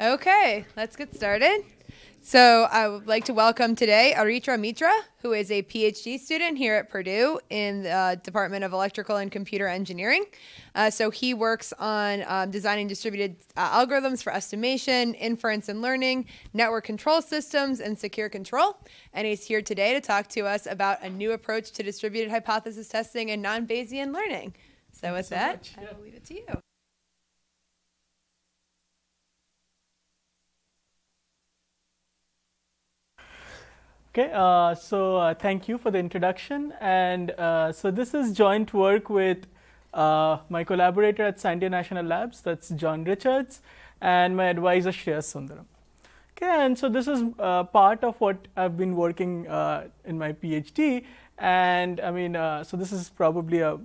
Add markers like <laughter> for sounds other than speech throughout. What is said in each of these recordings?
Okay, let's get started. So I would like to welcome today Aritra Mitra, who is a PhD student here at Purdue in the Department of Electrical and Computer Engineering. Uh, so he works on um, designing distributed uh, algorithms for estimation, inference and learning, network control systems, and secure control. And he's here today to talk to us about a new approach to distributed hypothesis testing and non-Bayesian learning. So with so that, much. I will leave it to you. Okay, uh, so uh, thank you for the introduction. And uh, so this is joint work with uh, my collaborator at Sandia National Labs, that's John Richards, and my advisor Shreyas Sundaram. Okay, and so this is uh, part of what I've been working uh, in my PhD. And I mean, so this is probably a,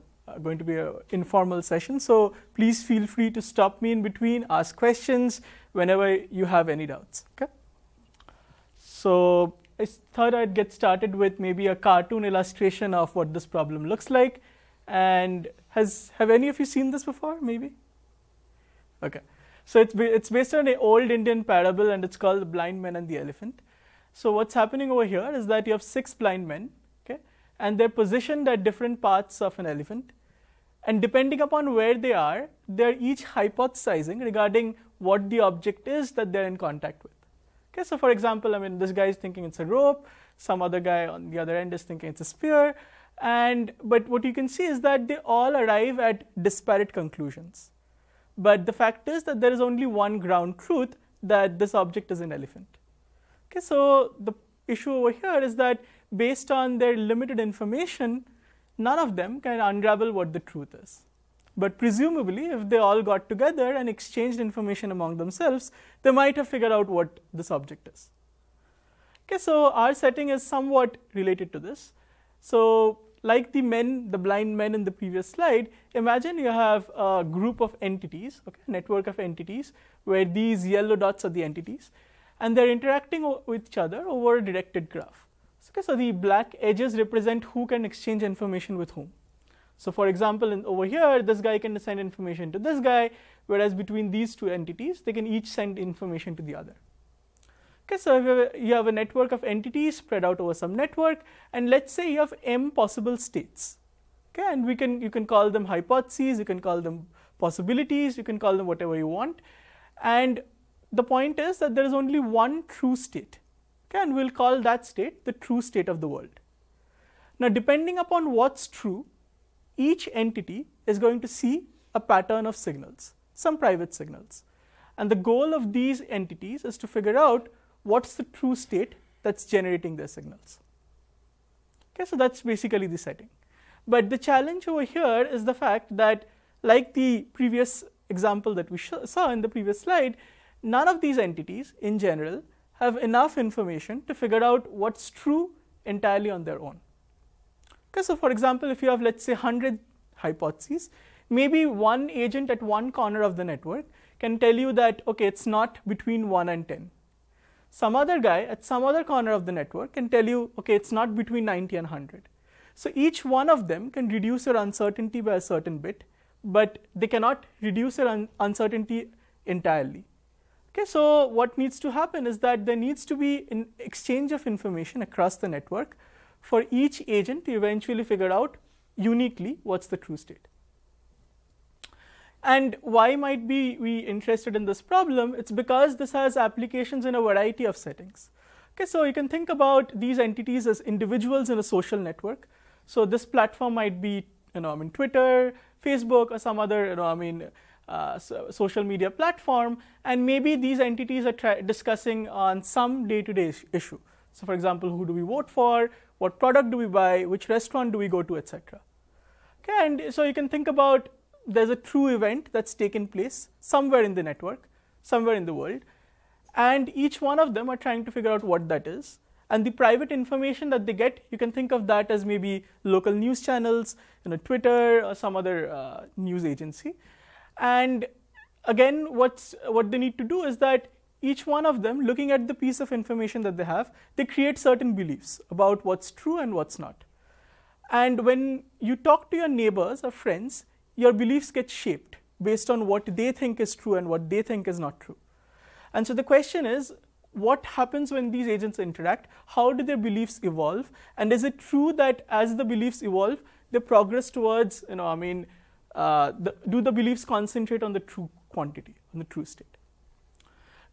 going to be an informal session. So please feel free to stop me in between, ask questions whenever you have any doubts. Okay. So I thought I'd get started with maybe a cartoon illustration of what this problem looks like. And has have any of you seen this before? Maybe. Okay. So it's it's based on an old Indian parable, and it's called the Blind Man and the Elephant. So what's happening over here is that you have six blind men, okay, and they're positioned at different parts of an elephant, and depending upon where they are, they're each hypothesizing regarding what the object is that they're in contact with. Okay, so for example, I mean, this guy is thinking it's a rope, some other guy on the other end is thinking it's a spear, and but what you can see is that they all arrive at disparate conclusions. But the fact is that there is only one ground truth that this object is an elephant. Okay, so the issue over here is that based on their limited information, none of them can unravel what the truth is. But presumably, if they all got together and exchanged information among themselves, they might have figured out what this object is. Okay, so our setting is somewhat related to this. So, like the men, the blind men in the previous slide, imagine you have a group of entities, okay, network of entities, where these yellow dots are the entities, and they're interacting with each other over a directed graph. Okay, so the black edges represent who can exchange information with whom. So, for example, in, over here, this guy can send information to this guy, whereas between these two entities, they can each send information to the other. Okay, so you have, a, you have a network of entities spread out over some network, and let's say you have m possible states. Okay, and we can you can call them hypotheses, you can call them possibilities, you can call them whatever you want. And the point is that there is only one true state. Okay, and we'll call that state the true state of the world. Now, depending upon what's true, each entity is going to see a pattern of signals, some private signals. And the goal of these entities is to figure out what's the true state that's generating their signals. Okay, so that's basically the setting. But the challenge over here is the fact that, like the previous example that we saw in the previous slide, none of these entities in general have enough information to figure out what's true entirely on their own. Okay, so for example, if you have let's say 100 hypotheses, maybe one agent at one corner of the network can tell you that okay, it's not between 1 and 10. Some other guy at some other corner of the network can tell you okay, it's not between 90 and 100. So each one of them can reduce your uncertainty by a certain bit, but they cannot reduce your un- uncertainty entirely. Okay, so what needs to happen is that there needs to be an exchange of information across the network for each agent to eventually figure out uniquely what's the true state. And why might be we interested in this problem? It's because this has applications in a variety of settings. Okay, so you can think about these entities as individuals in a social network. So this platform might be, you know, I mean, Twitter, Facebook, or some other, you know, I mean, uh, so social media platform, and maybe these entities are discussing on some day-to-day is- issue. So, for example, who do we vote for? What product do we buy? Which restaurant do we go to, etc. Okay, and so you can think about there's a true event that's taken place somewhere in the network, somewhere in the world, and each one of them are trying to figure out what that is. And the private information that they get, you can think of that as maybe local news channels, you know, Twitter or some other uh, news agency. And again, what's what they need to do is that each one of them, looking at the piece of information that they have, they create certain beliefs about what's true and what's not. And when you talk to your neighbors or friends, your beliefs get shaped based on what they think is true and what they think is not true. And so the question is, what happens when these agents interact? How do their beliefs evolve? And is it true that as the beliefs evolve, they progress towards, you know, I mean, uh, the, do the beliefs concentrate on the true quantity, on the true state?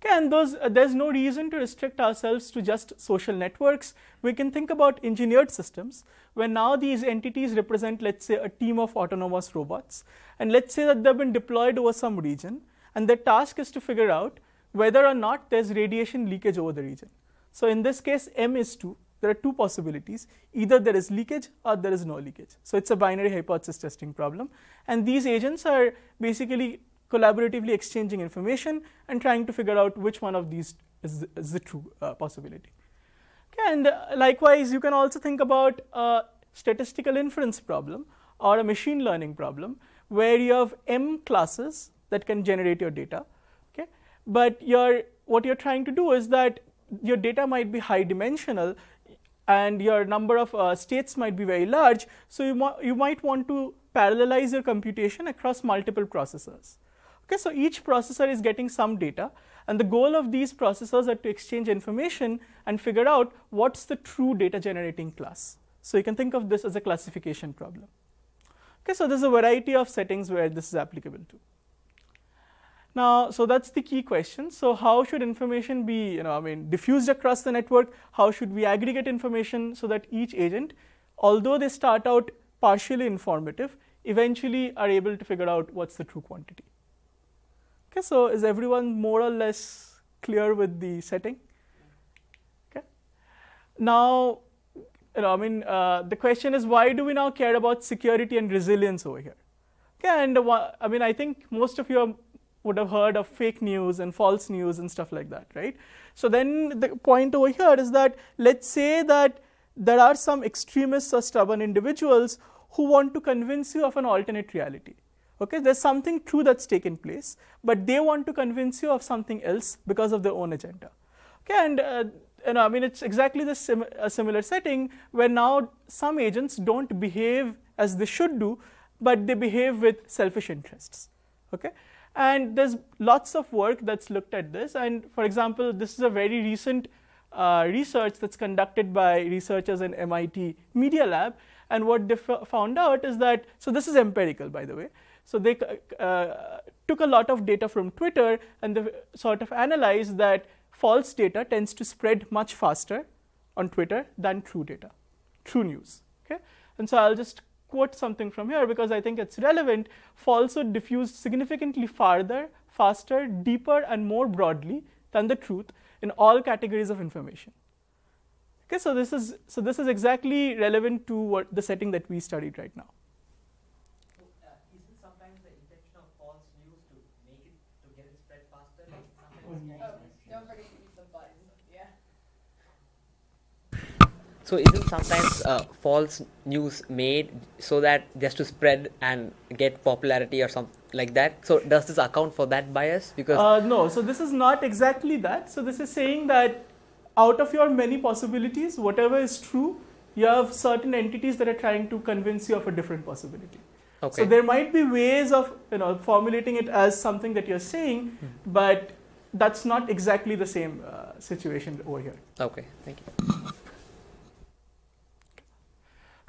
Okay, and those, uh, there's no reason to restrict ourselves to just social networks. We can think about engineered systems, where now these entities represent, let's say, a team of autonomous robots. And let's say that they've been deployed over some region, and their task is to figure out whether or not there's radiation leakage over the region. So in this case, M is 2. There are two possibilities. Either there is leakage or there is no leakage. So it's a binary hypothesis testing problem. And these agents are basically collaboratively exchanging information and trying to figure out which one of these is the, is the true uh, possibility. Okay, and uh, likewise, you can also think about a statistical inference problem or a machine learning problem where you have m classes that can generate your data. Okay, but your what you're trying to do is that your data might be high dimensional and your number of uh, states might be very large. So you, you might want to parallelize your computation across multiple processors. Okay, so each processor is getting some data, and the goal of these processors are to exchange information and figure out what's the true data generating class. So you can think of this as a classification problem. Okay, so there's a variety of settings where this is applicable to. Now, so that's the key question. So how should information be, you know, I mean, diffused across the network? How should we aggregate information so that each agent, although they start out partially informative, eventually are able to figure out what's the true quantity? Okay, so is everyone more or less clear with the setting? Okay. Now, you know, I mean, uh, the question is why do we now care about security and resilience over here? Okay, and uh, I mean, I think most of you would have heard of fake news and false news and stuff like that, right? So then the point over here is that let's say that there are some extremists or stubborn individuals who want to convince you of an alternate reality. Okay, there's something true that's taken place, but they want to convince you of something else because of their own agenda. Okay, and uh, you know, I mean, it's exactly the sim a similar setting where now some agents don't behave as they should do, but they behave with selfish interests. Okay, and there's lots of work that's looked at this. And for example, this is a very recent uh, research that's conducted by researchers in MIT Media Lab. And what they found out is that, so this is empirical, by the way. So they uh, took a lot of data from Twitter and they sort of analyzed that false data tends to spread much faster on Twitter than true data, true news. Okay? And so I'll just quote something from here because I think it's relevant. Falsehood diffused significantly farther, faster, deeper, and more broadly than the truth in all categories of information. Okay, so this is so this is exactly relevant to what the setting that we studied right now. So isn't sometimes uh, false news made so that just to spread and get popularity or something like that? So does this account for that bias? Because uh, no. So this is not exactly that. So this is saying that out of your many possibilities, whatever is true, you have certain entities that are trying to convince you of a different possibility. Okay. So there might be ways of you know formulating it as something that you're saying, mm-hmm. but that's not exactly the same uh, situation over here. Okay, thank you.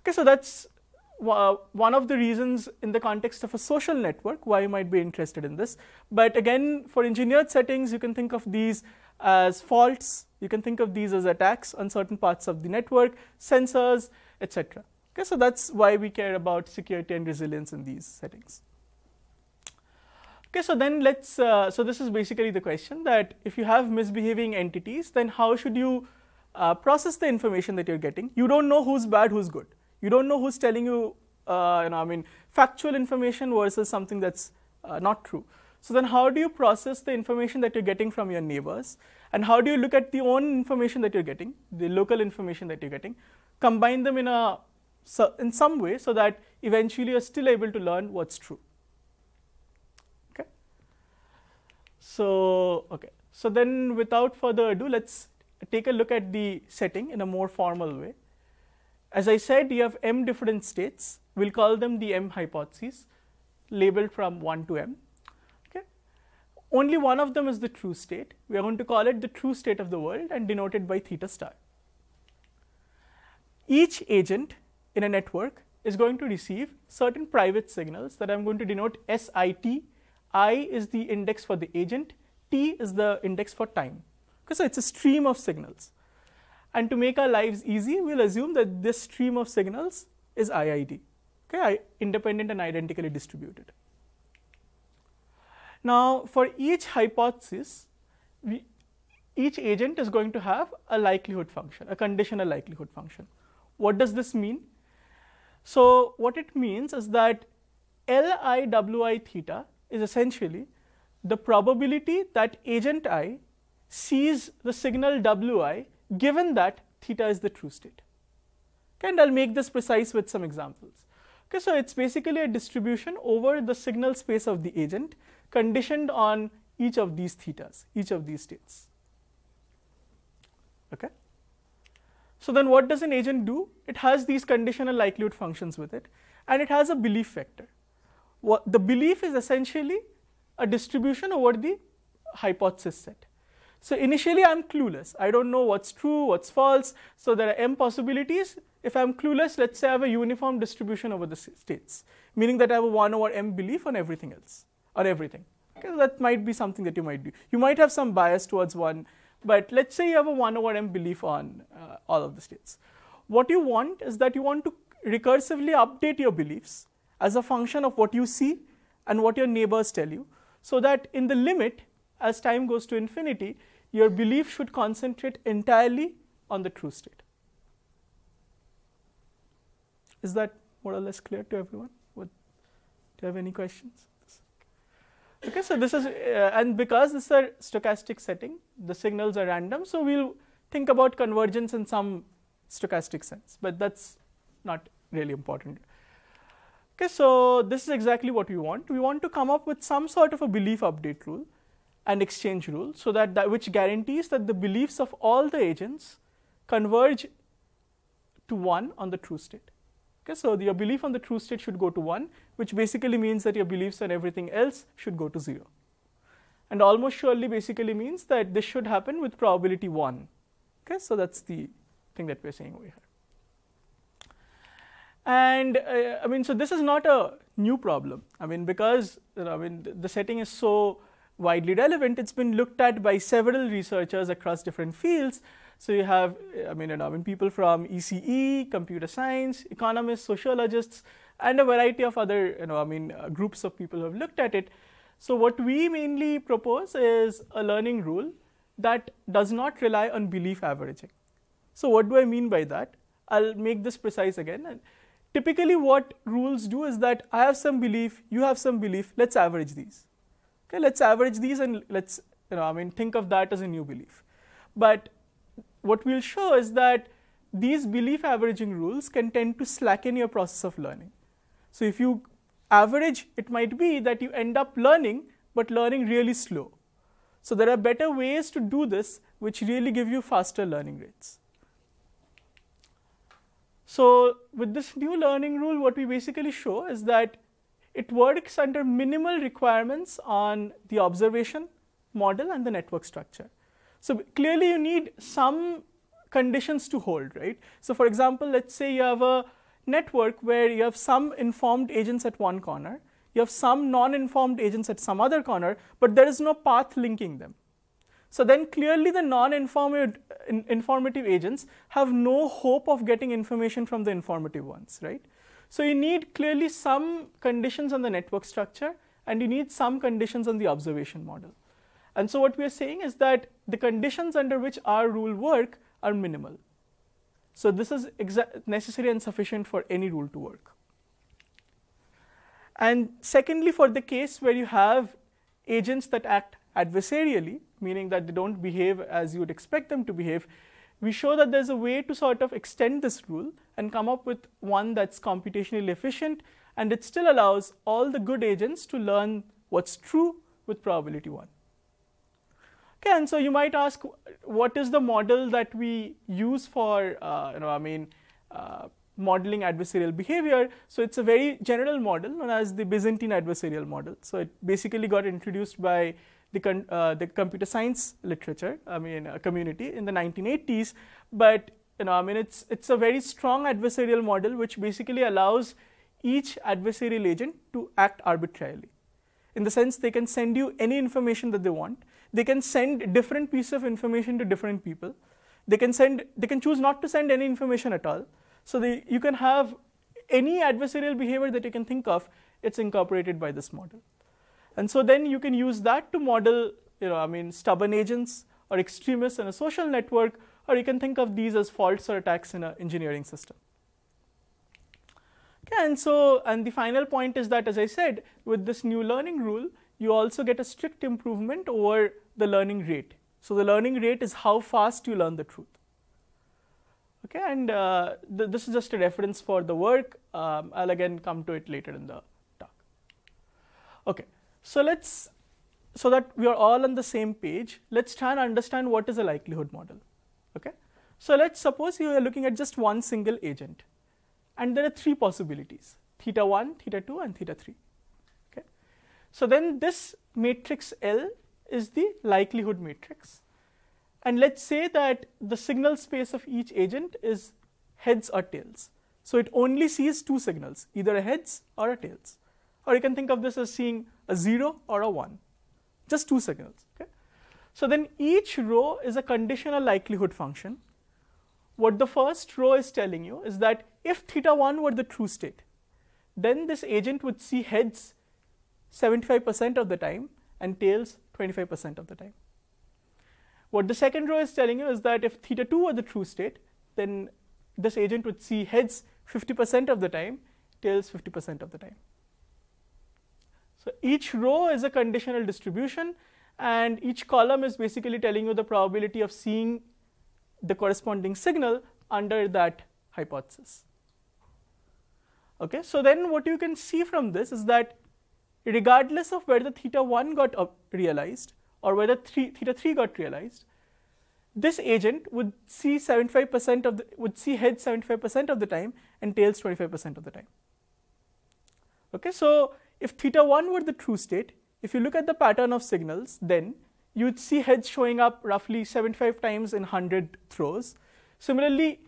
Okay, so that's one of the reasons in the context of a social network why you might be interested in this. But again, for engineered settings, you can think of these as faults. You can think of these as attacks on certain parts of the network, sensors, etc. Okay, so that's why we care about security and resilience in these settings. Okay, so then let's, uh, so this is basically the question that if you have misbehaving entities, then how should you uh, process the information that you're getting? You don't know who's bad, who's good. You don't know who's telling you, uh, you know, I mean, factual information versus something that's uh, not true. So then how do you process the information that you're getting from your neighbors? And how do you look at the own information that you're getting, the local information that you're getting, combine them in, a, in some way so that eventually you're still able to learn what's true? Okay. So, okay. So then without further ado, let's take a look at the setting in a more formal way. As I said, you have m different states. We'll call them the m hypotheses, labeled from 1 to m. Okay? only one of them is the true state. We are going to call it the true state of the world and denote it by theta star. Each agent in a network is going to receive certain private signals that I'm going to denote SIT. I is the index for the agent, T is the index for time. Okay, so it's a stream of signals. And to make our lives easy, we'll assume that this stream of signals is IID, okay, independent and identically distributed. Now, for each hypothesis, we, each agent is going to have a likelihood function, a conditional likelihood function. What does this mean? So, what it means is that L i w i theta is essentially the probability that agent i sees the signal Wi given that theta is the true state. Okay, and I'll make this precise with some examples. Okay, so it's basically a distribution over the signal space of the agent conditioned on each of these thetas, each of these states. Okay. So then what does an agent do? It has these conditional likelihood functions with it and it has a belief vector. What, the belief is essentially a distribution over the hypothesis set. So initially I'm clueless. I don't know what's true, what's false. So there are m possibilities. If I'm clueless, let's say I have a uniform distribution over the states, meaning that I have a 1 over m belief on everything else, on everything. Okay, so that might be something that you might do. You might have some bias towards one but let's say you have a 1 over m belief on uh, all of the states. What you want is that you want to recursively update your beliefs as a function of what you see and what your neighbors tell you, so that in the limit, as time goes to infinity, your belief should concentrate entirely on the true state. Is that more or less clear to everyone? Would, do you have any questions? Okay, so this is, uh, and because this is a stochastic setting, the signals are random, so we'll think about convergence in some stochastic sense, but that's not really important. Okay, so this is exactly what we want. We want to come up with some sort of a belief update rule and exchange rule, so that, that which guarantees that the beliefs of all the agents converge to one on the true state. Okay, so your belief on the true state should go to 1, which basically means that your beliefs on everything else should go to 0. And almost surely basically means that this should happen with probability 1. Okay, so that's the thing that we're saying over here. And uh, I mean, so this is not a new problem. I mean, because I mean, the setting is so widely relevant, it's been looked at by several researchers across different fields. So you have, I mean, you know, I mean, people from ECE, computer science, economists, sociologists, and a variety of other, you know, I mean, uh, groups of people who have looked at it. So what we mainly propose is a learning rule that does not rely on belief averaging. So what do I mean by that? I'll make this precise again. And typically what rules do is that I have some belief, you have some belief, let's average these. Okay, let's average these and let's, you know, I mean, think of that as a new belief. But what we'll show is that these belief averaging rules can tend to slacken your process of learning. So if you average, it might be that you end up learning, but learning really slow. So there are better ways to do this, which really give you faster learning rates. So with this new learning rule, what we basically show is that it works under minimal requirements on the observation model and the network structure. So clearly you need some conditions to hold, right? So for example, let's say you have a network where you have some informed agents at one corner, you have some non-informed agents at some other corner, but there is no path linking them. So then clearly the non-informative agents have no hope of getting information from the informative ones, right? So you need clearly some conditions on the network structure and you need some conditions on the observation model. And so what we are saying is that the conditions under which our rule work are minimal. So this is necessary and sufficient for any rule to work. And secondly, for the case where you have agents that act adversarially, meaning that they don't behave as you would expect them to behave, we show that there's a way to sort of extend this rule and come up with one that's computationally efficient and it still allows all the good agents to learn what's true with probability 1. Okay, and so you might ask, what is the model that we use for, uh, you know, I mean, uh, modeling adversarial behavior? So it's a very general model known as the Byzantine adversarial model. So it basically got introduced by the, con- uh, the computer science literature, I mean, uh, community in the 1980s. But you know, I mean, it's it's a very strong adversarial model which basically allows each adversarial agent to act arbitrarily. In the sense, they can send you any information that they want. They can send different pieces of information to different people. They can send. They can choose not to send any information at all. So they, you can have any adversarial behavior that you can think of. It's incorporated by this model. And so then you can use that to model, you know, I mean, stubborn agents or extremists in a social network, or you can think of these as faults or attacks in an engineering system. Okay, and so, and the final point is that, as I said, with this new learning rule, you also get a strict improvement over the learning rate. So the learning rate is how fast you learn the truth. Okay, and uh, th this is just a reference for the work. Um, I'll again come to it later in the talk. Okay, so let's, so that we are all on the same page, let's try and understand what is a likelihood model. Okay, so let's suppose you are looking at just one single agent, and there are three possibilities: theta one, theta two, and theta three. Okay, so then this matrix L is the likelihood matrix, and let's say that the signal space of each agent is heads or tails. So it only sees two signals, either a heads or a tails. Or you can think of this as seeing a 0 or a 1, just two signals. So then each row is a conditional likelihood function. What the first row is telling you is that if theta 1 were the true state, then this agent would see heads 75% of the time and tails 25% of the time. What the second row is telling you is that if theta 2 were the true state, then this agent would see heads 50% of the time, tails 50% of the time. So each row is a conditional distribution and each column is basically telling you the probability of seeing the corresponding signal under that hypothesis. Okay, so then what you can see from this is that regardless of whether theta 1 got uh, realized or whether three, theta 3 got realized, this agent would see 75% of the, would see heads 75% of the time and tails 25% of the time. Okay, so if theta 1 were the true state, if you look at the pattern of signals, then you'd see heads showing up roughly 75 times in 100 throws. Similarly,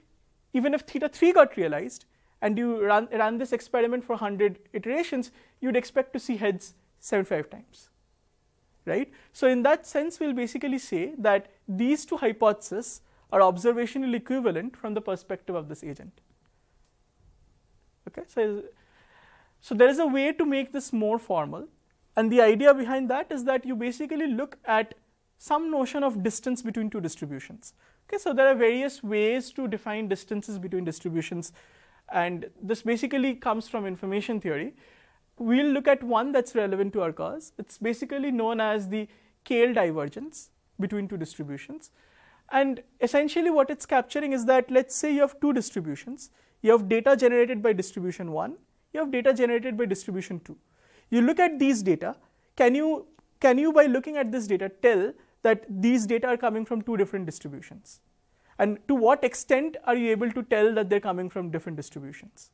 even if theta 3 got realized and you run, ran this experiment for 100 iterations, you'd expect to see heads 75 times. Right? So, in that sense, we'll basically say that these two hypotheses are observational equivalent from the perspective of this agent. Okay, so so there is a way to make this more formal. And the idea behind that is that you basically look at some notion of distance between two distributions. Okay, so there are various ways to define distances between distributions, and this basically comes from information theory. We'll look at one that's relevant to our cause. It's basically known as the KL divergence between two distributions. And essentially, what it's capturing is that let's say you have two distributions. You have data generated by distribution 1 you have data generated by distribution 2. You look at these data, can you, can you by looking at this data tell that these data are coming from two different distributions? And to what extent are you able to tell that they're coming from different distributions?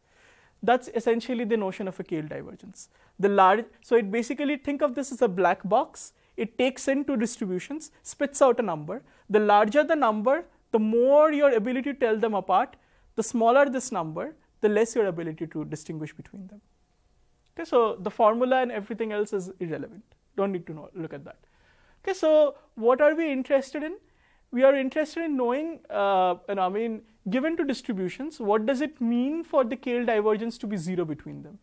That's essentially the notion of a KL divergence. The large, so it basically think of this as a black box. It takes in two distributions, spits out a number. The larger the number, the more your ability to tell them apart. The smaller this number, the less your ability to distinguish between them. Okay, so the formula and everything else is irrelevant. Don't need to know, look at that. Okay, so what are we interested in? We are interested in knowing, uh, and I mean, given two distributions, what does it mean for the KL divergence to be zero between them?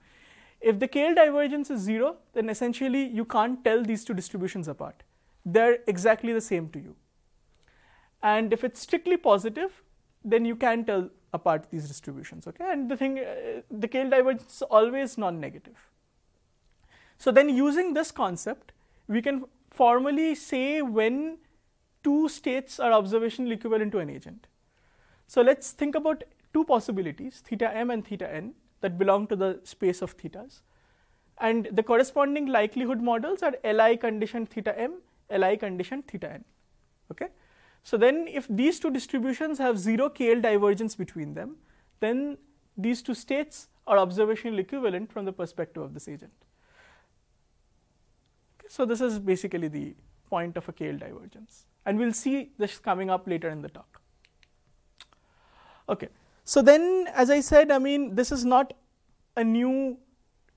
If the KL divergence is zero, then essentially you can't tell these two distributions apart. They're exactly the same to you. And if it's strictly positive, then you can tell apart these distributions. Okay, and the thing, uh, the KL divergence is always non-negative. So then, using this concept, we can formally say when two states are observationally equivalent to an agent. So let's think about two possibilities, theta m and theta n, that belong to the space of thetas. And the corresponding likelihood models are Li condition theta m, Li condition theta n. Okay? So then if these two distributions have zero KL divergence between them, then these two states are observational equivalent from the perspective of this agent. Okay, so this is basically the point of a KL divergence. And we'll see this coming up later in the talk. Okay, so then, as I said, I mean, this is not a new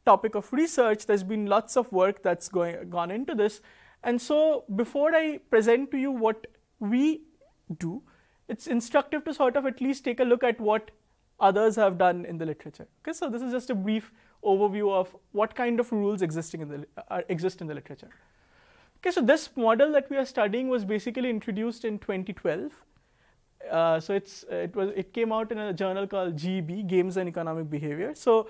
topic of research. There's been lots of work that's going, gone into this. And so, before I present to you what we do, it's instructive to sort of at least take a look at what others have done in the literature. Okay, so this is just a brief overview of what kind of rules existing in the, uh, exist in the literature. Okay, so this model that we are studying was basically introduced in 2012. Uh, so it's it was it came out in a journal called GEB Games and Economic Behavior. So,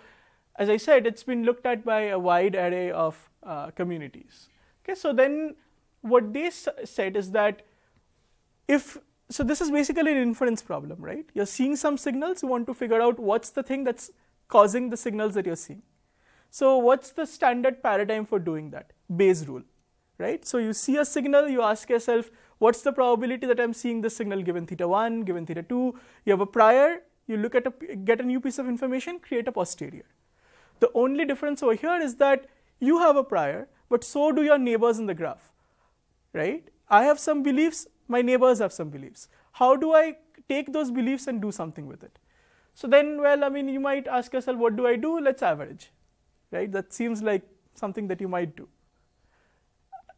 as I said, it's been looked at by a wide array of uh, communities. Okay, so then what they said is that if so this is basically an inference problem, right? You're seeing some signals, you want to figure out what's the thing that's causing the signals that you're seeing. So what's the standard paradigm for doing that? Bayes rule, right? So you see a signal, you ask yourself, what's the probability that I'm seeing this signal given theta 1, given theta 2? You have a prior, you look at a, get a new piece of information, create a posterior. The only difference over here is that you have a prior, but so do your neighbors in the graph, right? I have some beliefs, my neighbors have some beliefs. How do I take those beliefs and do something with it? So then, well, I mean, you might ask yourself, what do I do? Let's average, right? That seems like something that you might do.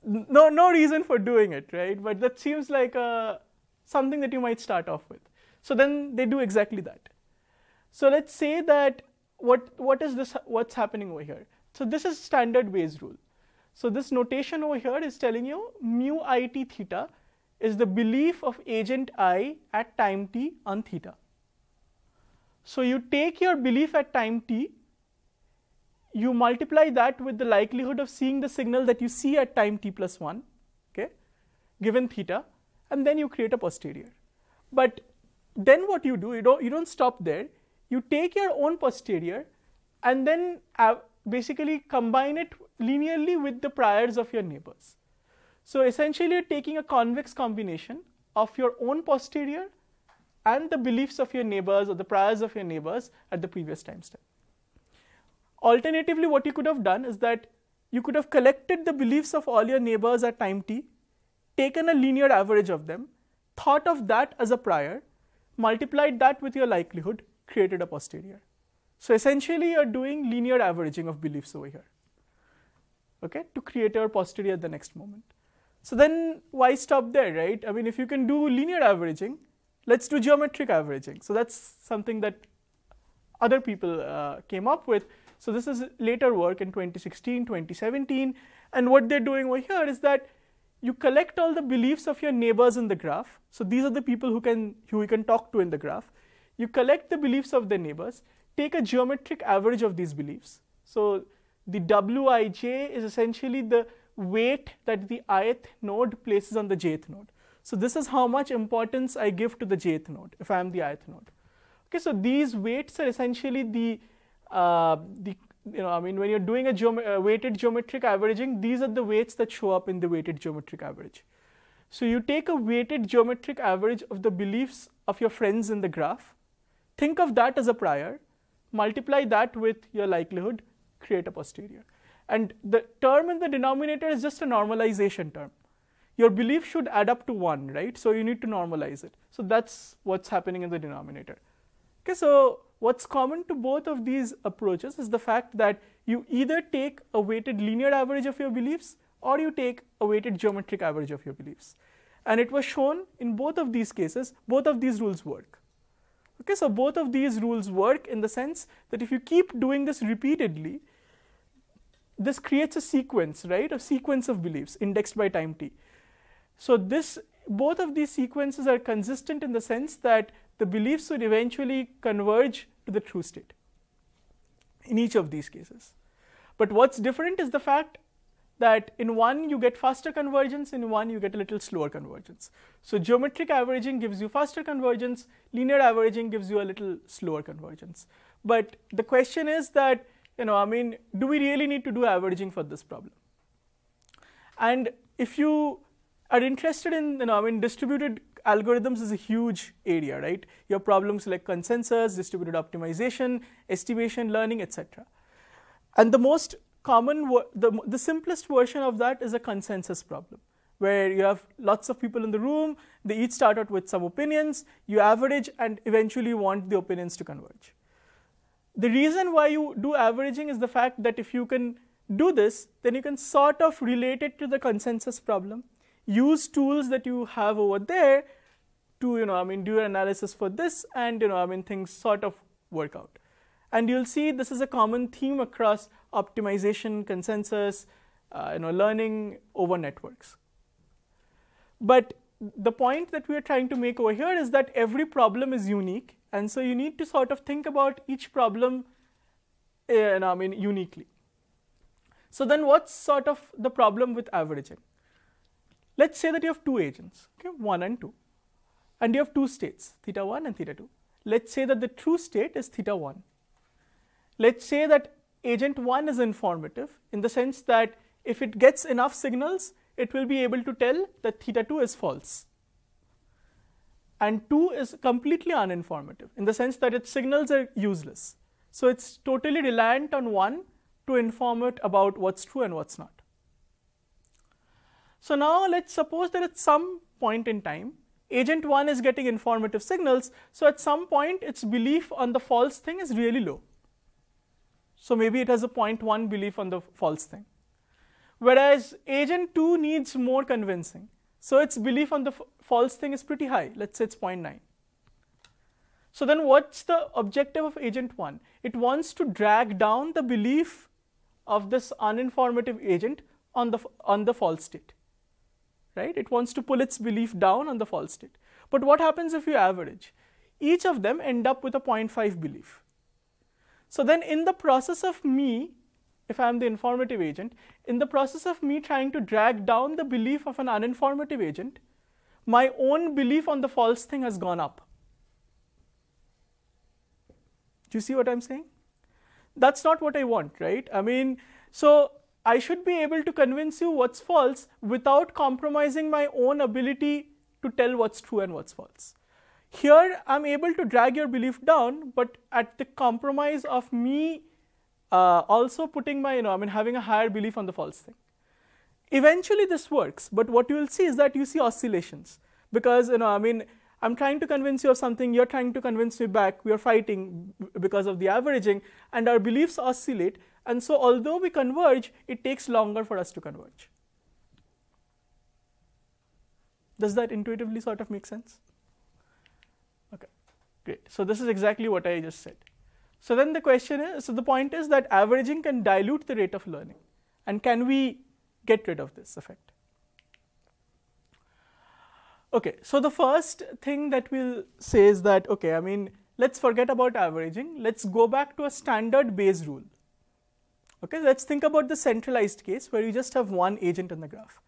No, no reason for doing it, right? But that seems like uh, something that you might start off with. So then they do exactly that. So let's say that what what is this? What's happening over here? So this is standard Bayes rule. So this notation over here is telling you mu i t theta is the belief of agent i at time t on theta. So you take your belief at time t, you multiply that with the likelihood of seeing the signal that you see at time t plus 1, okay, given theta, and then you create a posterior. But then what you do, you don't, you don't stop there. You take your own posterior and then uh, basically combine it linearly with the priors of your neighbors. So essentially, you're taking a convex combination of your own posterior and the beliefs of your neighbors or the priors of your neighbors at the previous time step. Alternatively, what you could have done is that you could have collected the beliefs of all your neighbors at time t, taken a linear average of them, thought of that as a prior, multiplied that with your likelihood, created a posterior. So essentially, you're doing linear averaging of beliefs over here, okay, to create your posterior at the next moment. So then why stop there, right? I mean, if you can do linear averaging, let's do geometric averaging. So that's something that other people uh, came up with. So this is later work in 2016, 2017. And what they're doing over here is that you collect all the beliefs of your neighbors in the graph. So these are the people who can who you can talk to in the graph. You collect the beliefs of the neighbors, take a geometric average of these beliefs. So the wij is essentially the weight that the ith node places on the jth node. So this is how much importance I give to the jth node if I am the ith node. Okay, so these weights are essentially the uh, the you know I mean when you're doing a geom uh, weighted geometric averaging, these are the weights that show up in the weighted geometric average. So you take a weighted geometric average of the beliefs of your friends in the graph, think of that as a prior, multiply that with your likelihood, create a posterior. And the term in the denominator is just a normalization term your belief should add up to 1, right? So you need to normalize it. So that's what's happening in the denominator. Okay, so what's common to both of these approaches is the fact that you either take a weighted linear average of your beliefs or you take a weighted geometric average of your beliefs. And it was shown in both of these cases, both of these rules work. Okay, so both of these rules work in the sense that if you keep doing this repeatedly, this creates a sequence, right? A sequence of beliefs indexed by time t. So this both of these sequences are consistent in the sense that the beliefs would eventually converge to the true state in each of these cases. But what's different is the fact that in one you get faster convergence, in one you get a little slower convergence. So geometric averaging gives you faster convergence, linear averaging gives you a little slower convergence. But the question is that, you know, I mean, do we really need to do averaging for this problem? And if you are interested in, you know, I mean, distributed algorithms is a huge area, right? You have problems like consensus, distributed optimization, estimation learning, etc. And the most common, the, the simplest version of that is a consensus problem. where you have lots of people in the room, they each start out with some opinions, you average, and eventually you want the opinions to converge. The reason why you do averaging is the fact that if you can do this, then you can sort of relate it to the consensus problem, use tools that you have over there to, you know, I mean, do your analysis for this, and, you know, I mean, things sort of work out. And you'll see this is a common theme across optimization, consensus, uh, you know, learning over networks. But the point that we are trying to make over here is that every problem is unique, and so you need to sort of think about each problem, uh, I mean, uniquely. So then, what's sort of the problem with averaging? Let's say that you have two agents, okay, one and two, and you have two states, theta one and theta two. Let's say that the true state is theta one. Let's say that agent one is informative in the sense that if it gets enough signals, it will be able to tell that theta 2 is false. And 2 is completely uninformative in the sense that its signals are useless. So it's totally reliant on 1 to inform it about what's true and what's not. So now let's suppose that at some point in time, agent 1 is getting informative signals. So at some point, its belief on the false thing is really low. So maybe it has a 0.1 belief on the false thing whereas agent 2 needs more convincing. So its belief on the false thing is pretty high. Let's say it's 0.9. So then what's the objective of agent 1? It wants to drag down the belief of this uninformative agent on the, on the false state. Right? It wants to pull its belief down on the false state. But what happens if you average? Each of them end up with a 0.5 belief. So then in the process of me if I am the informative agent, in the process of me trying to drag down the belief of an uninformative agent, my own belief on the false thing has gone up. Do you see what I'm saying? That's not what I want, right? I mean, so I should be able to convince you what's false without compromising my own ability to tell what's true and what's false. Here, I'm able to drag your belief down, but at the compromise of me uh, also putting my, you know, I mean, having a higher belief on the false thing. Eventually, this works, but what you will see is that you see oscillations because, you know, I mean, I'm trying to convince you of something, you're trying to convince me back, we are fighting because of the averaging, and our beliefs oscillate. And so, although we converge, it takes longer for us to converge. Does that intuitively sort of make sense? Okay, great. So, this is exactly what I just said. So then the question is, so the point is that averaging can dilute the rate of learning. And can we get rid of this effect? Okay, so the first thing that we'll say is that, okay, I mean, let's forget about averaging. Let's go back to a standard Bayes rule. Okay, let's think about the centralized case where you just have one agent in the graph.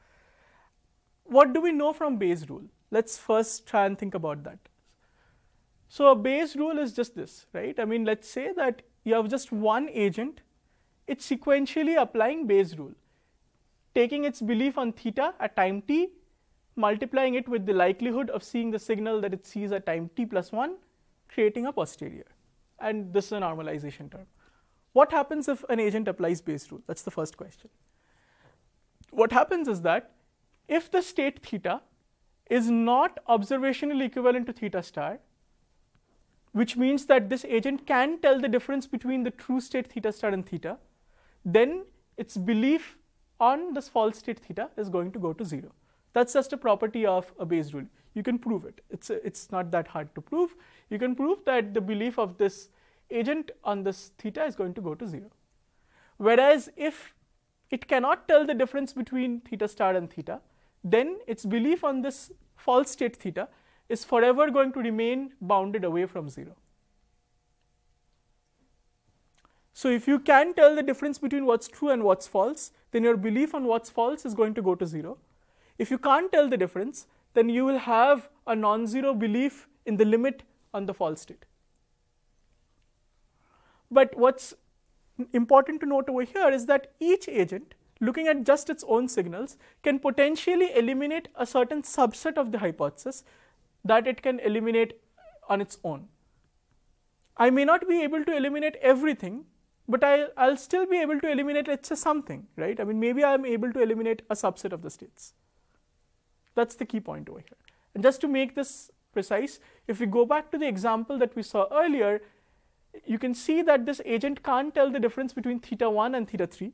What do we know from Bayes rule? Let's first try and think about that. So a Bayes rule is just this, right? I mean, let's say that you have just one agent, it's sequentially applying Bayes rule, taking its belief on theta at time t, multiplying it with the likelihood of seeing the signal that it sees at time t plus 1, creating a posterior. And this is a normalization term. What happens if an agent applies Bayes rule? That's the first question. What happens is that if the state theta is not observationally equivalent to theta star, which means that this agent can tell the difference between the true state theta star and theta, then its belief on this false state theta is going to go to zero. That's just a property of a Bayes rule. You can prove it. It's, it's not that hard to prove. You can prove that the belief of this agent on this theta is going to go to zero. Whereas if it cannot tell the difference between theta star and theta, then its belief on this false state theta is forever going to remain bounded away from 0. So if you can tell the difference between what's true and what's false, then your belief on what's false is going to go to 0. If you can't tell the difference, then you will have a non-zero belief in the limit on the false state. But what's important to note over here is that each agent, looking at just its own signals, can potentially eliminate a certain subset of the hypothesis that it can eliminate on its own. I may not be able to eliminate everything, but I, will still be able to eliminate, let's say, something, right? I mean, maybe I'm able to eliminate a subset of the states. That's the key point over here. And just to make this precise, if we go back to the example that we saw earlier, you can see that this agent can't tell the difference between theta 1 and theta 3,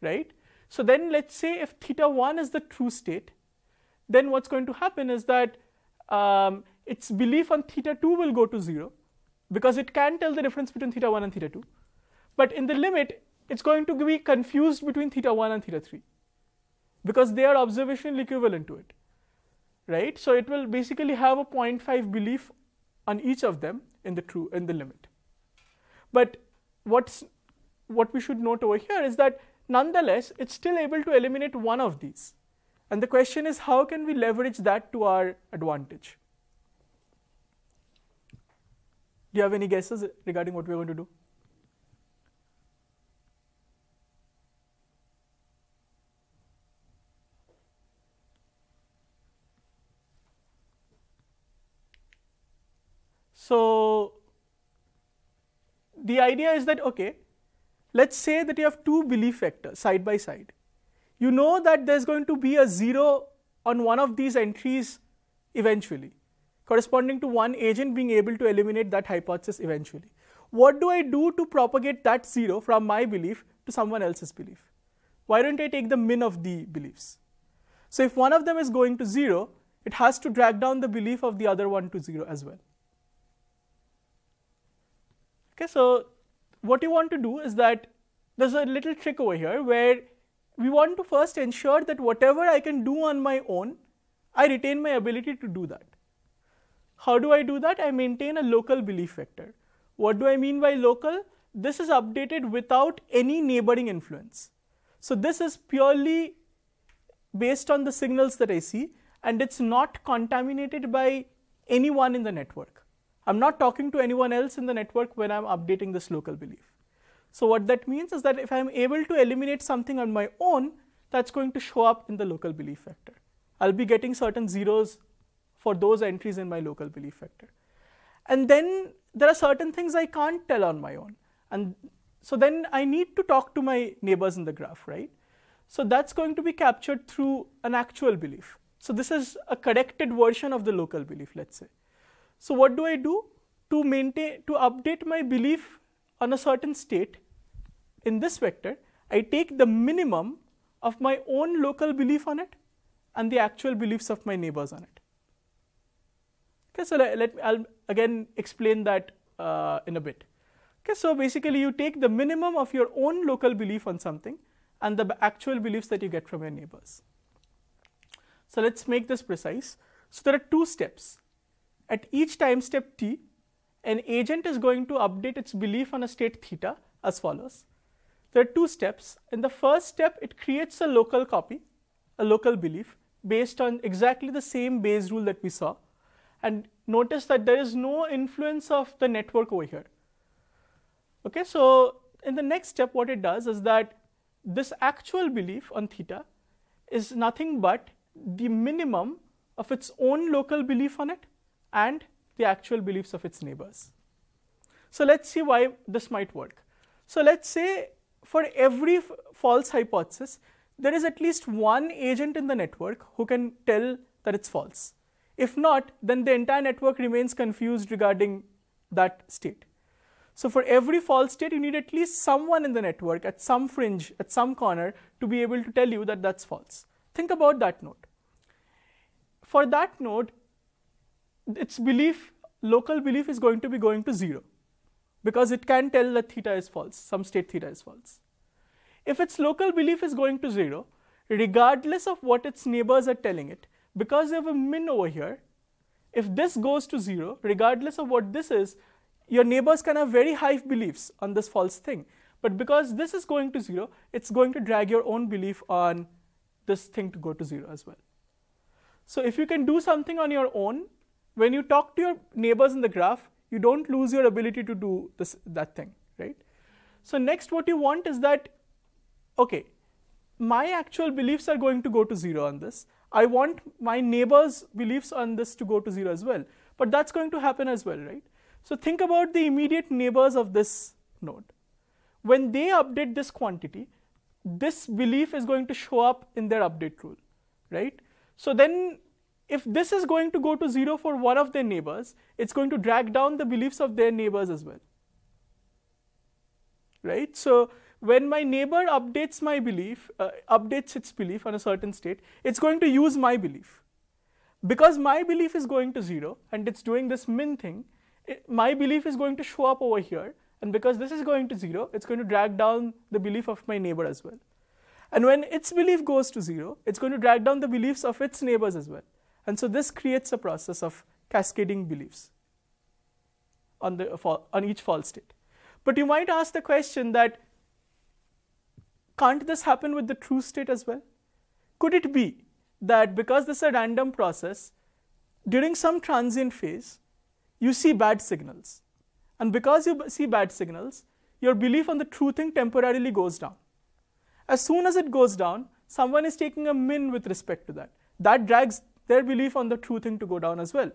right? So then let's say if theta 1 is the true state, then what's going to happen is that um, its belief on theta 2 will go to 0 because it can tell the difference between theta 1 and theta 2. But in the limit, it's going to be confused between theta 1 and theta 3 because they are observationally equivalent to it, right? So it will basically have a 0.5 belief on each of them in the true in the limit. But what's what we should note over here is that nonetheless, it's still able to eliminate one of these. And the question is, how can we leverage that to our advantage? Do you have any guesses regarding what we're going to do? So the idea is that, okay, let's say that you have two belief vectors side by side. You know that there's going to be a zero on one of these entries eventually, corresponding to one agent being able to eliminate that hypothesis eventually. What do I do to propagate that zero from my belief to someone else's belief? Why don't I take the min of the beliefs? So if one of them is going to zero, it has to drag down the belief of the other one to zero as well. Okay, so what you want to do is that there's a little trick over here where we want to first ensure that whatever I can do on my own, I retain my ability to do that. How do I do that? I maintain a local belief vector. What do I mean by local? This is updated without any neighboring influence. So this is purely based on the signals that I see and it's not contaminated by anyone in the network. I'm not talking to anyone else in the network when I'm updating this local belief. So what that means is that if I'm able to eliminate something on my own, that's going to show up in the local belief vector. I'll be getting certain zeros for those entries in my local belief vector. And then there are certain things I can't tell on my own. And so then I need to talk to my neighbors in the graph, right? So that's going to be captured through an actual belief. So this is a corrected version of the local belief, let's say. So what do I do to maintain, to update my belief on a certain state in this vector? I take the minimum of my own local belief on it and the actual beliefs of my neighbors on it. Okay, so let, let me, I'll again explain that uh, in a bit. Okay, so basically you take the minimum of your own local belief on something and the actual beliefs that you get from your neighbors. So let's make this precise. So there are two steps. At each time step t, an agent is going to update its belief on a state theta as follows. There are two steps. In the first step, it creates a local copy, a local belief, based on exactly the same Bayes rule that we saw. And notice that there is no influence of the network over here. Okay, so in the next step, what it does is that this actual belief on theta is nothing but the minimum of its own local belief on it and the actual beliefs of its neighbors. So let's see why this might work. So let's say for every false hypothesis, there is at least one agent in the network who can tell that it's false. If not, then the entire network remains confused regarding that state. So for every false state, you need at least someone in the network at some fringe, at some corner, to be able to tell you that that's false. Think about that node. For that node, its belief, local belief is going to be going to zero because it can tell that theta is false, some state theta is false. If its local belief is going to zero, regardless of what its neighbors are telling it, because they have a min over here, if this goes to zero, regardless of what this is, your neighbors can have very high beliefs on this false thing. But because this is going to zero, it's going to drag your own belief on this thing to go to zero as well. So if you can do something on your own, when you talk to your neighbors in the graph, you don't lose your ability to do this, that thing, right? So next what you want is that, okay, my actual beliefs are going to go to zero on this. I want my neighbors' beliefs on this to go to zero as well. But that's going to happen as well, right? So think about the immediate neighbors of this node. When they update this quantity, this belief is going to show up in their update rule, right? So then if this is going to go to zero for one of their neighbors, it's going to drag down the beliefs of their neighbors as well. Right? So when my neighbor updates my belief, uh, updates its belief on a certain state, it's going to use my belief. Because my belief is going to zero and it's doing this min thing, it, my belief is going to show up over here. And because this is going to zero, it's going to drag down the belief of my neighbor as well. And when its belief goes to zero, it's going to drag down the beliefs of its neighbors as well. And so this creates a process of cascading beliefs on, the, on each false state. But you might ask the question that can't this happen with the true state as well? Could it be that because this is a random process, during some transient phase, you see bad signals. And because you see bad signals, your belief on the true thing temporarily goes down. As soon as it goes down, someone is taking a min with respect to that. That drags their belief on the true thing to go down as well.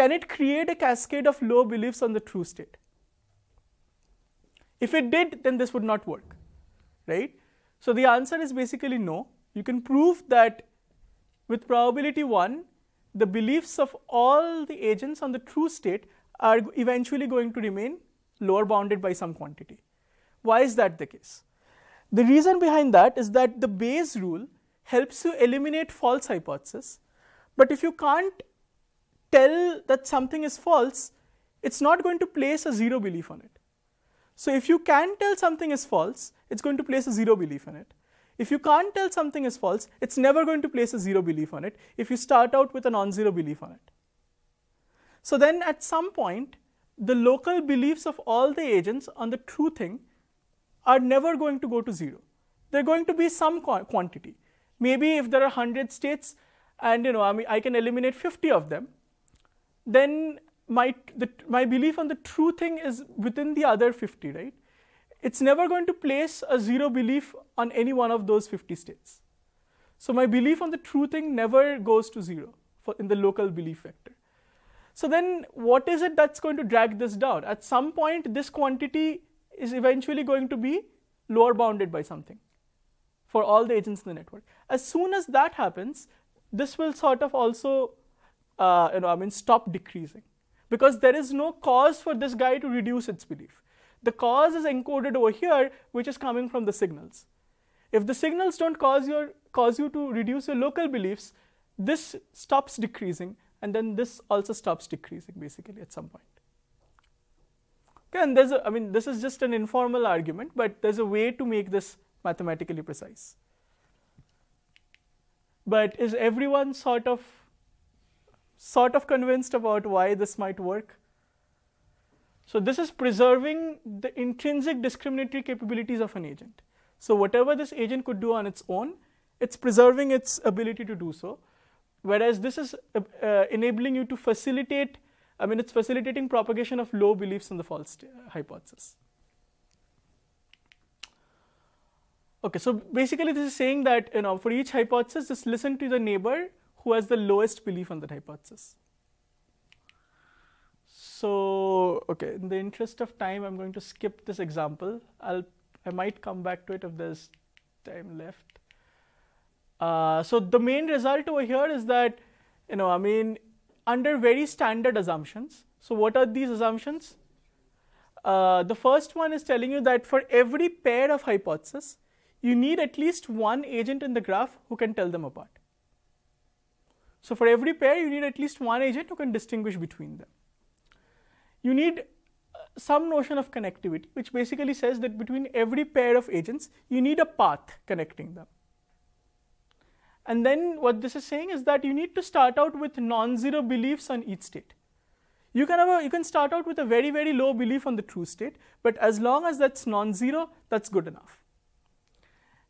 Can it create a cascade of low beliefs on the true state? If it did, then this would not work, right? So the answer is basically no. You can prove that with probability 1, the beliefs of all the agents on the true state are eventually going to remain lower bounded by some quantity. Why is that the case? The reason behind that is that the Bayes rule helps you eliminate false hypothesis, but if you can't tell that something is false, it's not going to place a zero belief on it. So if you can tell something is false, it's going to place a zero belief on it. If you can't tell something is false, it's never going to place a zero belief on it if you start out with a non-zero belief on it. So then at some point, the local beliefs of all the agents on the true thing are never going to go to zero. They're going to be some quantity. Maybe if there are 100 states and you know, I mean, I can eliminate 50 of them, then my, the, my belief on the true thing is within the other 50, right? It's never going to place a zero belief on any one of those 50 states. So my belief on the true thing never goes to zero for, in the local belief vector. So then what is it that's going to drag this down? At some point, this quantity is eventually going to be lower bounded by something for all the agents in the network. As soon as that happens, this will sort of also, uh, you know, I mean, stop decreasing because there is no cause for this guy to reduce its belief. The cause is encoded over here, which is coming from the signals. If the signals don't cause, your, cause you to reduce your local beliefs, this stops decreasing, and then this also stops decreasing basically at some point. Okay, and there's a, I mean, this is just an informal argument, but there's a way to make this mathematically precise. But is everyone sort of sort of convinced about why this might work? So this is preserving the intrinsic discriminatory capabilities of an agent. So whatever this agent could do on its own, it's preserving its ability to do so. Whereas this is uh, uh, enabling you to facilitate, I mean, it's facilitating propagation of low beliefs in the false hypothesis. Okay, so basically this is saying that, you know, for each hypothesis, just listen to the neighbor who has the lowest belief on that hypothesis. So, okay, in the interest of time, I'm going to skip this example. I'll, I might come back to it if there's time left. Uh, so the main result over here is that, you know, I mean, under very standard assumptions. So what are these assumptions? Uh, the first one is telling you that for every pair of hypotheses, you need at least one agent in the graph who can tell them apart. So for every pair, you need at least one agent who can distinguish between them you need uh, some notion of connectivity, which basically says that between every pair of agents, you need a path connecting them. And then what this is saying is that you need to start out with non-zero beliefs on each state. You can, have a, you can start out with a very, very low belief on the true state, but as long as that's non-zero, that's good enough.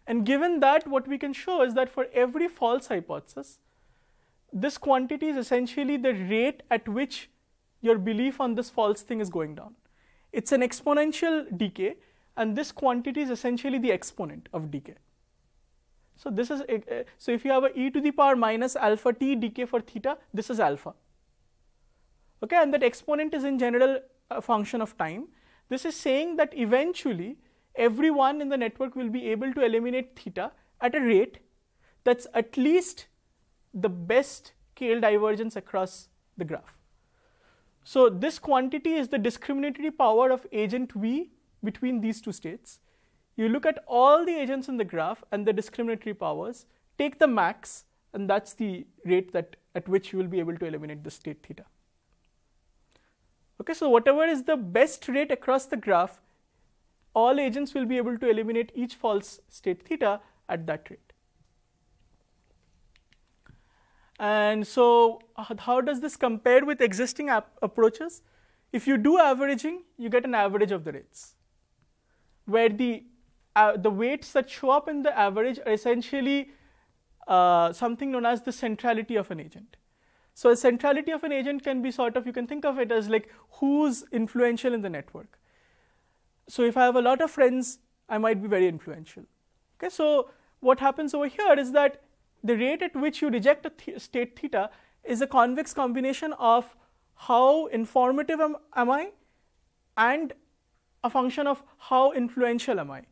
And given that, what we can show is that for every false hypothesis, this quantity is essentially the rate at which your belief on this false thing is going down. It's an exponential decay, and this quantity is essentially the exponent of decay. So this is uh, so if you have a e to the power minus alpha t decay for theta, this is alpha. Okay, and that exponent is in general a function of time. This is saying that eventually everyone in the network will be able to eliminate theta at a rate that's at least the best KL divergence across the graph. So this quantity is the discriminatory power of agent V between these two states. You look at all the agents in the graph and the discriminatory powers, take the max, and that's the rate that at which you will be able to eliminate the state theta. Okay, so whatever is the best rate across the graph, all agents will be able to eliminate each false state theta at that rate. And so, how does this compare with existing approaches? If you do averaging, you get an average of the rates, where the uh, the weights that show up in the average are essentially uh, something known as the centrality of an agent. So, a centrality of an agent can be sort of you can think of it as like who's influential in the network. So, if I have a lot of friends, I might be very influential. Okay, so what happens over here is that the rate at which you reject a th state theta is a convex combination of how informative am, am I and a function of how influential am I.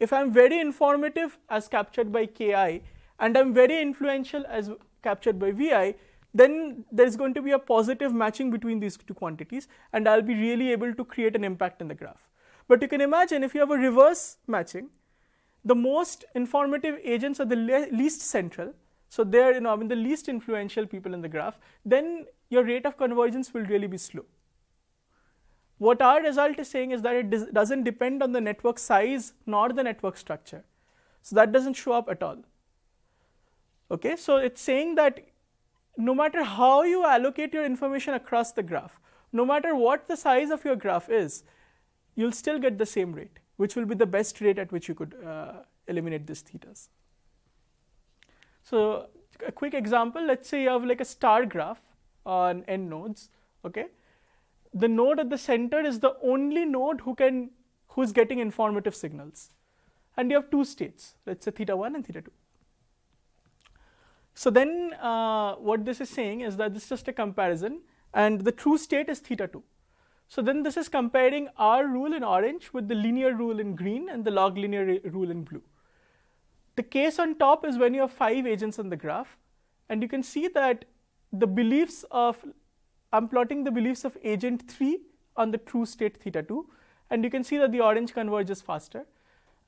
If I'm very informative as captured by Ki and I'm very influential as captured by Vi, then there's going to be a positive matching between these two quantities and I'll be really able to create an impact in the graph. But you can imagine if you have a reverse matching, the most informative agents are the le least central so they're you know, I mean, the least influential people in the graph, then your rate of convergence will really be slow. What our result is saying is that it doesn't depend on the network size nor the network structure. So that doesn't show up at all. Okay, so it's saying that no matter how you allocate your information across the graph, no matter what the size of your graph is, you'll still get the same rate, which will be the best rate at which you could uh, eliminate these thetas. So a quick example, let's say you have like a star graph on n nodes, okay? The node at the center is the only node who can, who's getting informative signals. And you have two states, let's say theta 1 and theta 2. So then uh, what this is saying is that this is just a comparison and the true state is theta 2. So then this is comparing our rule in orange with the linear rule in green and the log linear rule in blue. The case on top is when you have five agents on the graph, and you can see that the beliefs of, I'm plotting the beliefs of agent 3 on the true state theta 2, and you can see that the orange converges faster.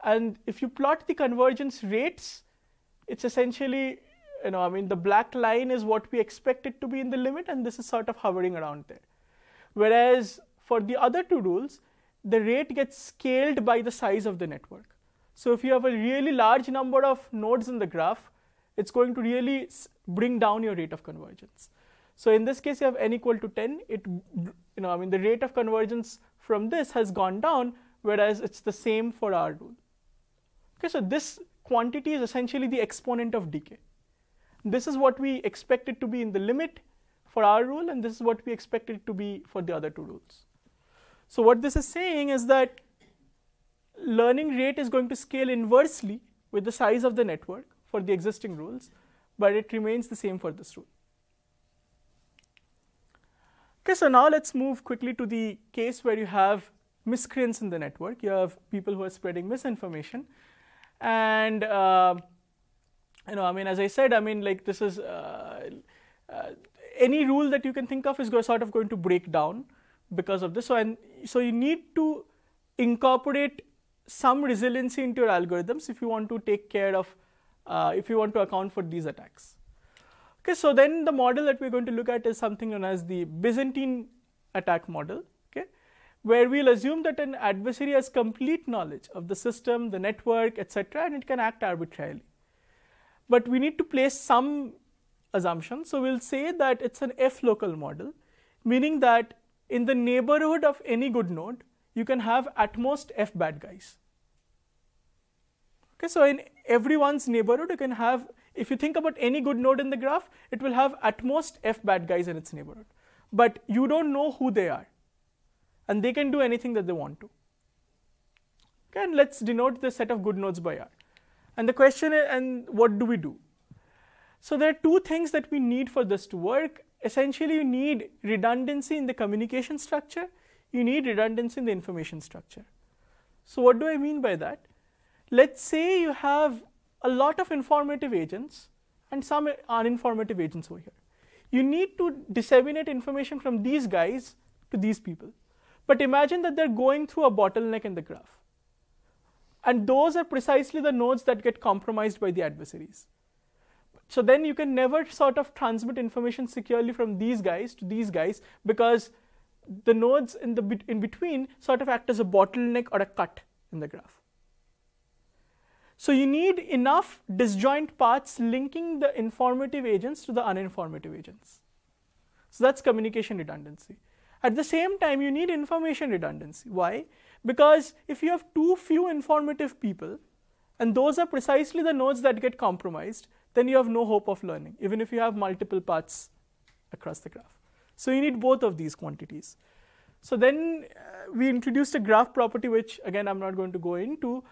And if you plot the convergence rates, it's essentially, you know, I mean, the black line is what we expect it to be in the limit, and this is sort of hovering around there. Whereas for the other two rules, the rate gets scaled by the size of the network. So if you have a really large number of nodes in the graph, it's going to really bring down your rate of convergence. So in this case, you have n equal to 10. It, you know, I mean, the rate of convergence from this has gone down, whereas it's the same for our rule. Okay, so this quantity is essentially the exponent of decay. This is what we expect it to be in the limit for our rule, and this is what we expect it to be for the other two rules. So what this is saying is that learning rate is going to scale inversely with the size of the network for the existing rules, but it remains the same for this rule. Okay, so now let's move quickly to the case where you have miscreants in the network. You have people who are spreading misinformation. And, uh, you know, I mean, as I said, I mean, like this is uh, uh, any rule that you can think of is sort of going to break down because of this. So, and so you need to incorporate some resiliency into your algorithms if you want to take care of, uh, if you want to account for these attacks. Okay, so then the model that we're going to look at is something known as the Byzantine attack model, okay, where we'll assume that an adversary has complete knowledge of the system, the network, etc., and it can act arbitrarily. But we need to place some assumptions. So we'll say that it's an F local model, meaning that in the neighborhood of any good node, you can have at most f bad guys. Okay, so in everyone's neighborhood, you can have, if you think about any good node in the graph, it will have at most f bad guys in its neighborhood. But you don't know who they are. And they can do anything that they want to. Okay, and let's denote the set of good nodes by R. And the question is, and what do we do? So there are two things that we need for this to work. Essentially, you need redundancy in the communication structure you need redundancy in the information structure. So what do I mean by that? Let's say you have a lot of informative agents and some uninformative agents over here. You need to disseminate information from these guys to these people. But imagine that they're going through a bottleneck in the graph. And those are precisely the nodes that get compromised by the adversaries. So then you can never sort of transmit information securely from these guys to these guys because the nodes in the in between sort of act as a bottleneck or a cut in the graph. So you need enough disjoint paths linking the informative agents to the uninformative agents. So that's communication redundancy. At the same time, you need information redundancy. Why? Because if you have too few informative people, and those are precisely the nodes that get compromised, then you have no hope of learning, even if you have multiple paths across the graph. So you need both of these quantities. So then uh, we introduced a graph property, which again I'm not going to go into.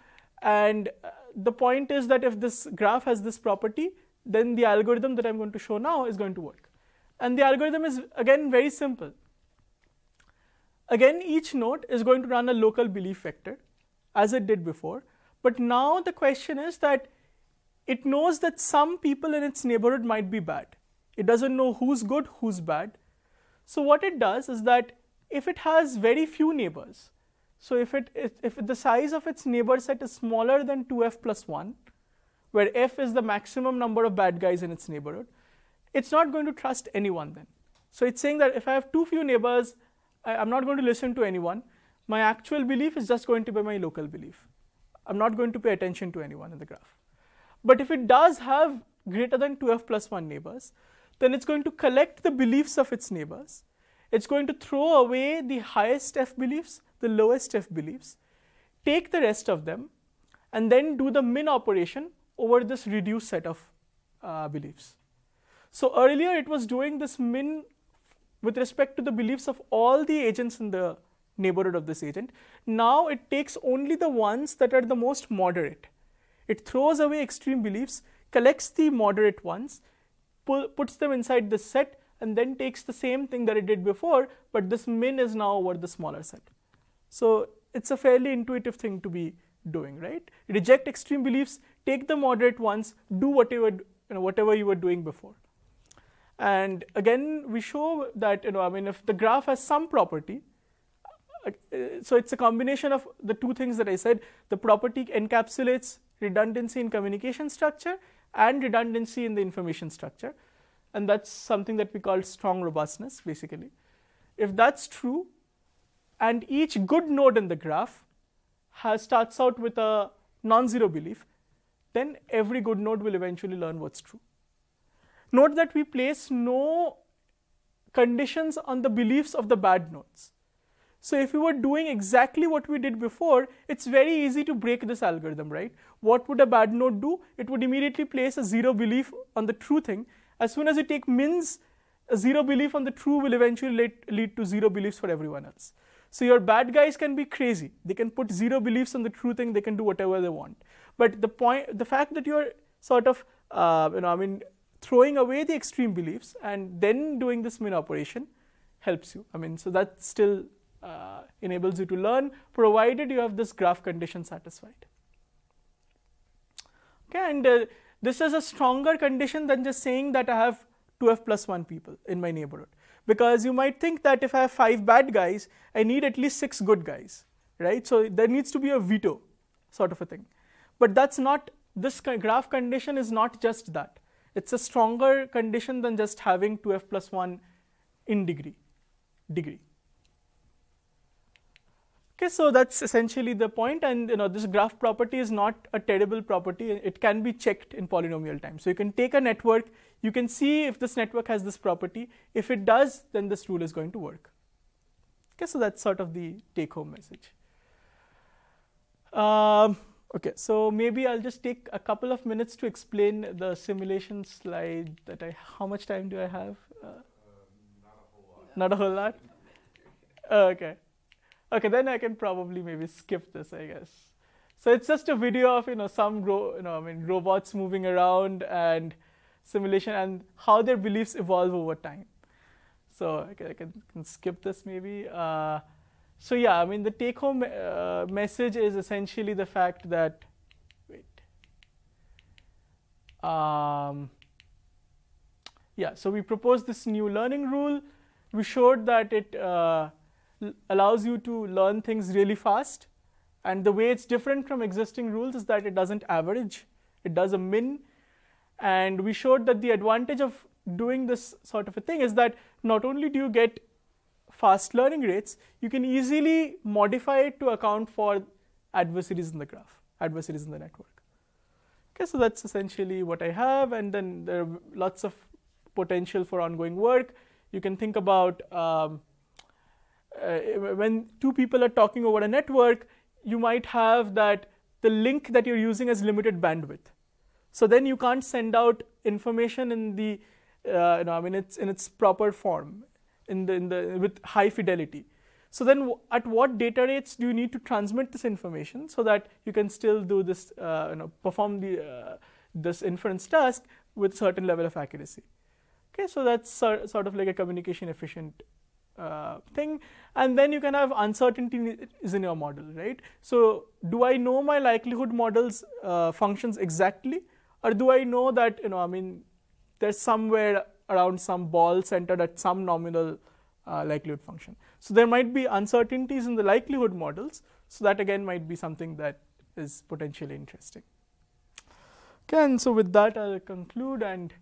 And uh, the point is that if this graph has this property, then the algorithm that I'm going to show now is going to work. And the algorithm is again very simple. Again, each node is going to run a local belief vector as it did before. But now the question is that it knows that some people in its neighborhood might be bad. It doesn't know who's good, who's bad. So what it does is that if it has very few neighbors, so if, it, if the size of its neighbor set is smaller than 2f plus 1, where f is the maximum number of bad guys in its neighborhood, it's not going to trust anyone then. So it's saying that if I have too few neighbors, I'm not going to listen to anyone. My actual belief is just going to be my local belief. I'm not going to pay attention to anyone in the graph. But if it does have greater than 2f plus 1 neighbors, then it's going to collect the beliefs of its neighbors. It's going to throw away the highest f beliefs, the lowest f beliefs, take the rest of them, and then do the min operation over this reduced set of uh, beliefs. So earlier it was doing this min with respect to the beliefs of all the agents in the neighborhood of this agent. Now it takes only the ones that are the most moderate. It throws away extreme beliefs, collects the moderate ones, pull, puts them inside this set, and then takes the same thing that it did before, but this min is now over the smaller set. So it's a fairly intuitive thing to be doing, right? Reject extreme beliefs, take the moderate ones, do whatever you, know, whatever you were doing before. And again, we show that, you know, I mean, if the graph has some property, Uh, so it's a combination of the two things that I said. The property encapsulates redundancy in communication structure and redundancy in the information structure. And that's something that we call strong robustness, basically. If that's true, and each good node in the graph has, starts out with a non-zero belief, then every good node will eventually learn what's true. Note that we place no conditions on the beliefs of the bad nodes. So if we were doing exactly what we did before, it's very easy to break this algorithm, right? What would a bad node do? It would immediately place a zero belief on the true thing. As soon as you take mins, a zero belief on the true will eventually lead, to zero beliefs for everyone else. So your bad guys can be crazy. They can put zero beliefs on the true thing. They can do whatever they want. But the point, the fact that you're sort of, uh, you know, I mean, throwing away the extreme beliefs and then doing this min operation helps you. I mean, so that still uh, enables you to learn, provided you have this graph condition satisfied. Okay, and uh, this is a stronger condition than just saying that I have 2f plus 1 people in my neighborhood. Because you might think that if I have 5 bad guys, I need at least 6 good guys, right? So there needs to be a veto sort of a thing. But that's not, this graph condition is not just that. It's a stronger condition than just having 2f plus 1 in degree, degree. Okay, so that's essentially the point, and you know this graph property is not a terrible property. It can be checked in polynomial time. So you can take a network, you can see if this network has this property. If it does, then this rule is going to work. Okay, so that's sort of the take-home message. Um, okay, so maybe I'll just take a couple of minutes to explain the simulation slide that I. How much time do I have? Uh, uh, not a whole lot. Not a whole lot. <laughs> okay. Okay, then I can probably maybe skip this, I guess. So it's just a video of you know some you know I mean robots moving around and simulation and how their beliefs evolve over time. So I can, I can, can skip this maybe. Uh, so yeah, I mean the take-home uh, message is essentially the fact that wait. Um, Yeah, so we proposed this new learning rule. We showed that it uh, allows you to learn things really fast. And the way it's different from existing rules is that it doesn't average, it does a min. And we showed that the advantage of doing this sort of a thing is that not only do you get fast learning rates, you can easily modify it to account for adversaries in the graph, adversaries in the network. Okay, so that's essentially what I have, and then there are lots of potential for ongoing work. You can think about um, uh, when two people are talking over a network, you might have that the link that you're using has limited bandwidth. So then you can't send out information in the, uh, you know, I mean, it's in its proper form, in the, in the with high fidelity. So then, at what data rates do you need to transmit this information so that you can still do this, uh, you know, perform the uh, this inference task with certain level of accuracy? Okay, so that's sort of like a communication efficient uh, thing and then you can have uncertainty is in your model right? So do i know my likelihood models uh, functions exactly? Or do i know that you know i mean there's somewhere around some ball centered at some nominal uh, likelihood function. So there might be uncertainties in the likelihood models. So that again might be something that is potentially interesting. Okay and so with that i'll conclude. And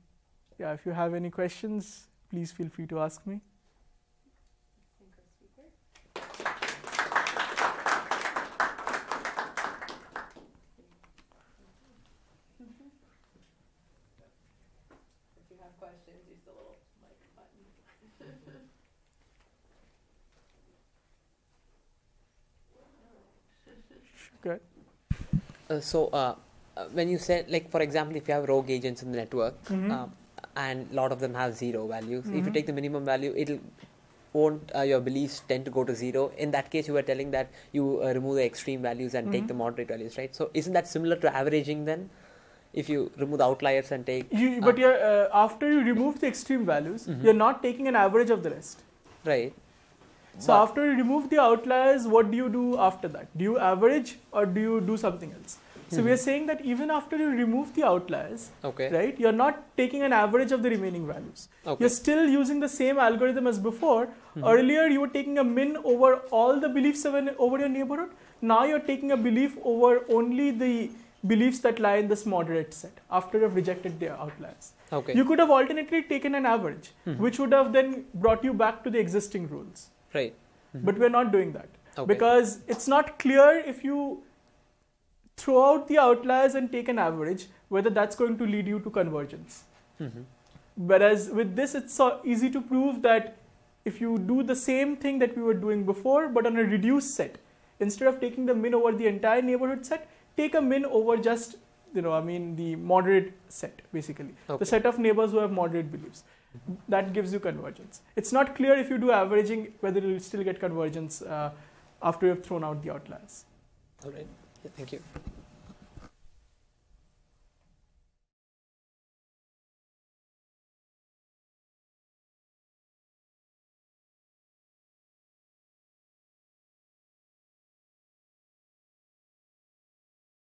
yeah if you have any questions please feel free to ask me Good. Uh, so uh, uh, when you said, like for example, if you have rogue agents in the network, mm-hmm. um, and a lot of them have zero values, mm-hmm. if you mm-hmm. take the minimum value, it'll won't uh, your beliefs tend to go to zero. In that case, you were telling that you uh, remove the extreme values and mm-hmm. take the moderate values, right? So isn't that similar to averaging then? If you remove the outliers and take, you, but uh, after you remove the extreme values, mm-hmm. you're not taking an average of the rest, right? So but after you remove the outliers, what do you do after that? Do you average or do you do something else? So mm-hmm. we are hmm. saying that even after you remove the outliers, okay. right, you're not taking an average of the remaining values. Okay. You're still using the same algorithm as before. Mm-hmm. Earlier, you were taking a min over all the beliefs over your neighborhood. Now you're taking a belief over only the beliefs that lie in this moderate set after you've rejected the outliers. Okay. You could have alternately taken an average, mm-hmm. which would have then brought you back to the existing rules. Right. Mm-hmm. But we're not doing that okay. because it's not clear if you throw out the outliers and take an average whether that's going to lead you to convergence. Mm-hmm. Whereas with this, it's so easy to prove that if you do the same thing that we were doing before but on a reduced set, instead of taking the min over the entire neighborhood set, take a min over just you know, I mean the moderate set basically, okay. the set of neighbors who have moderate beliefs that gives you convergence. It's not clear if you do averaging whether you'll still get convergence uh, after you've thrown out the outliers. All right. Yeah, thank you.